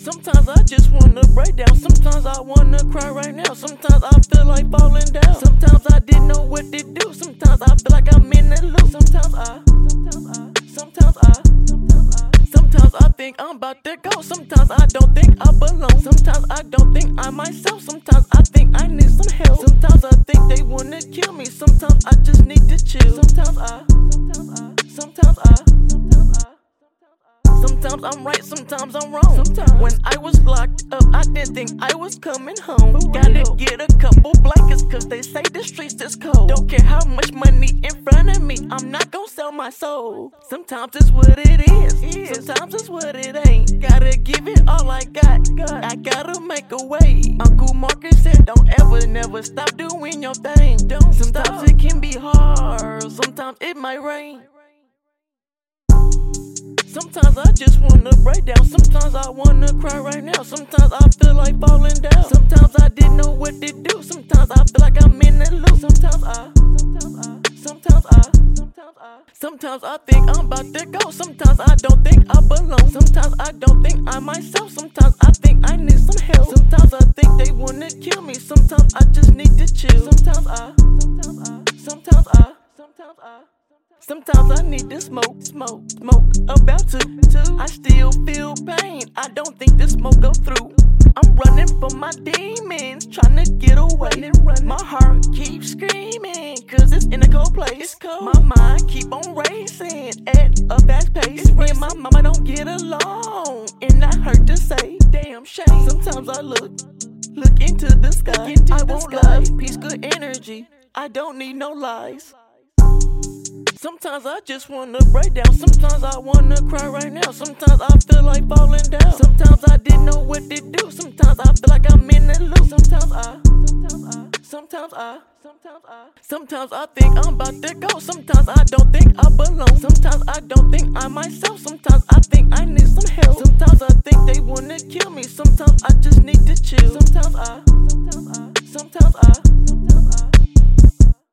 Sometimes I just wanna break down. Sometimes I wanna cry right now. Sometimes I feel like falling down. Sometimes I didn't know what to do. Sometimes I feel like I'm in the loop. Sometimes I, sometimes I, sometimes I, sometimes I, sometimes I think I'm about to go. Sometimes I don't think I belong. Sometimes I don't think I myself. Sometimes I think I need some help. Sometimes I think they wanna kill me. Sometimes I just need to chill. Sometimes I, sometimes I, Sometimes I'm right, sometimes I'm wrong. Sometimes. When I was locked up, I didn't think I was coming home. Gotta get a couple blankets, cause they say the streets is cold. Don't care how much money in front of me, I'm not gonna sell my soul. Sometimes it's what it is, sometimes it's what it ain't. Gotta give it all I got, I gotta make a way. Uncle Marcus said, Don't ever, never stop doing your thing. Don't sometimes it can be hard, sometimes it might rain. Sometimes I just wanna break down. Sometimes I wanna cry right now. Sometimes I feel like falling down. Sometimes I didn't know what to do. Sometimes I feel like I'm in the loop. Sometimes I, sometimes I, sometimes I, sometimes I, sometimes I think I'm about to go. Sometimes I don't think I belong. Sometimes I don't think I myself. Sometimes I think I need some help. Sometimes I think they wanna kill me. Sometimes I just need to chill. Sometimes I, sometimes I, sometimes I, sometimes I. Sometimes I need to smoke, smoke, smoke. About to, to. I still feel pain. I don't think this smoke go through. I'm running from my demons, trying to get away. My heart keeps screaming, cause it's in a cold place. My mind keep on racing at a fast pace. Me and my mama don't get along, and I hurt to say, damn shame. Sometimes I look, look into the sky. I want love, peace, good energy. I don't need no lies. Sometimes I just wanna break down. Sometimes I wanna cry right now. Sometimes I feel like falling down. Sometimes I didn't know what to do. Sometimes I feel like I'm in the loop. Sometimes I, sometimes I, sometimes I, sometimes I, sometimes I think I'm about to go. Sometimes I don't think I belong. Sometimes I don't think I'm myself. Sometimes I think I need some help. Sometimes I think they wanna kill me. Sometimes I just need to chill. Sometimes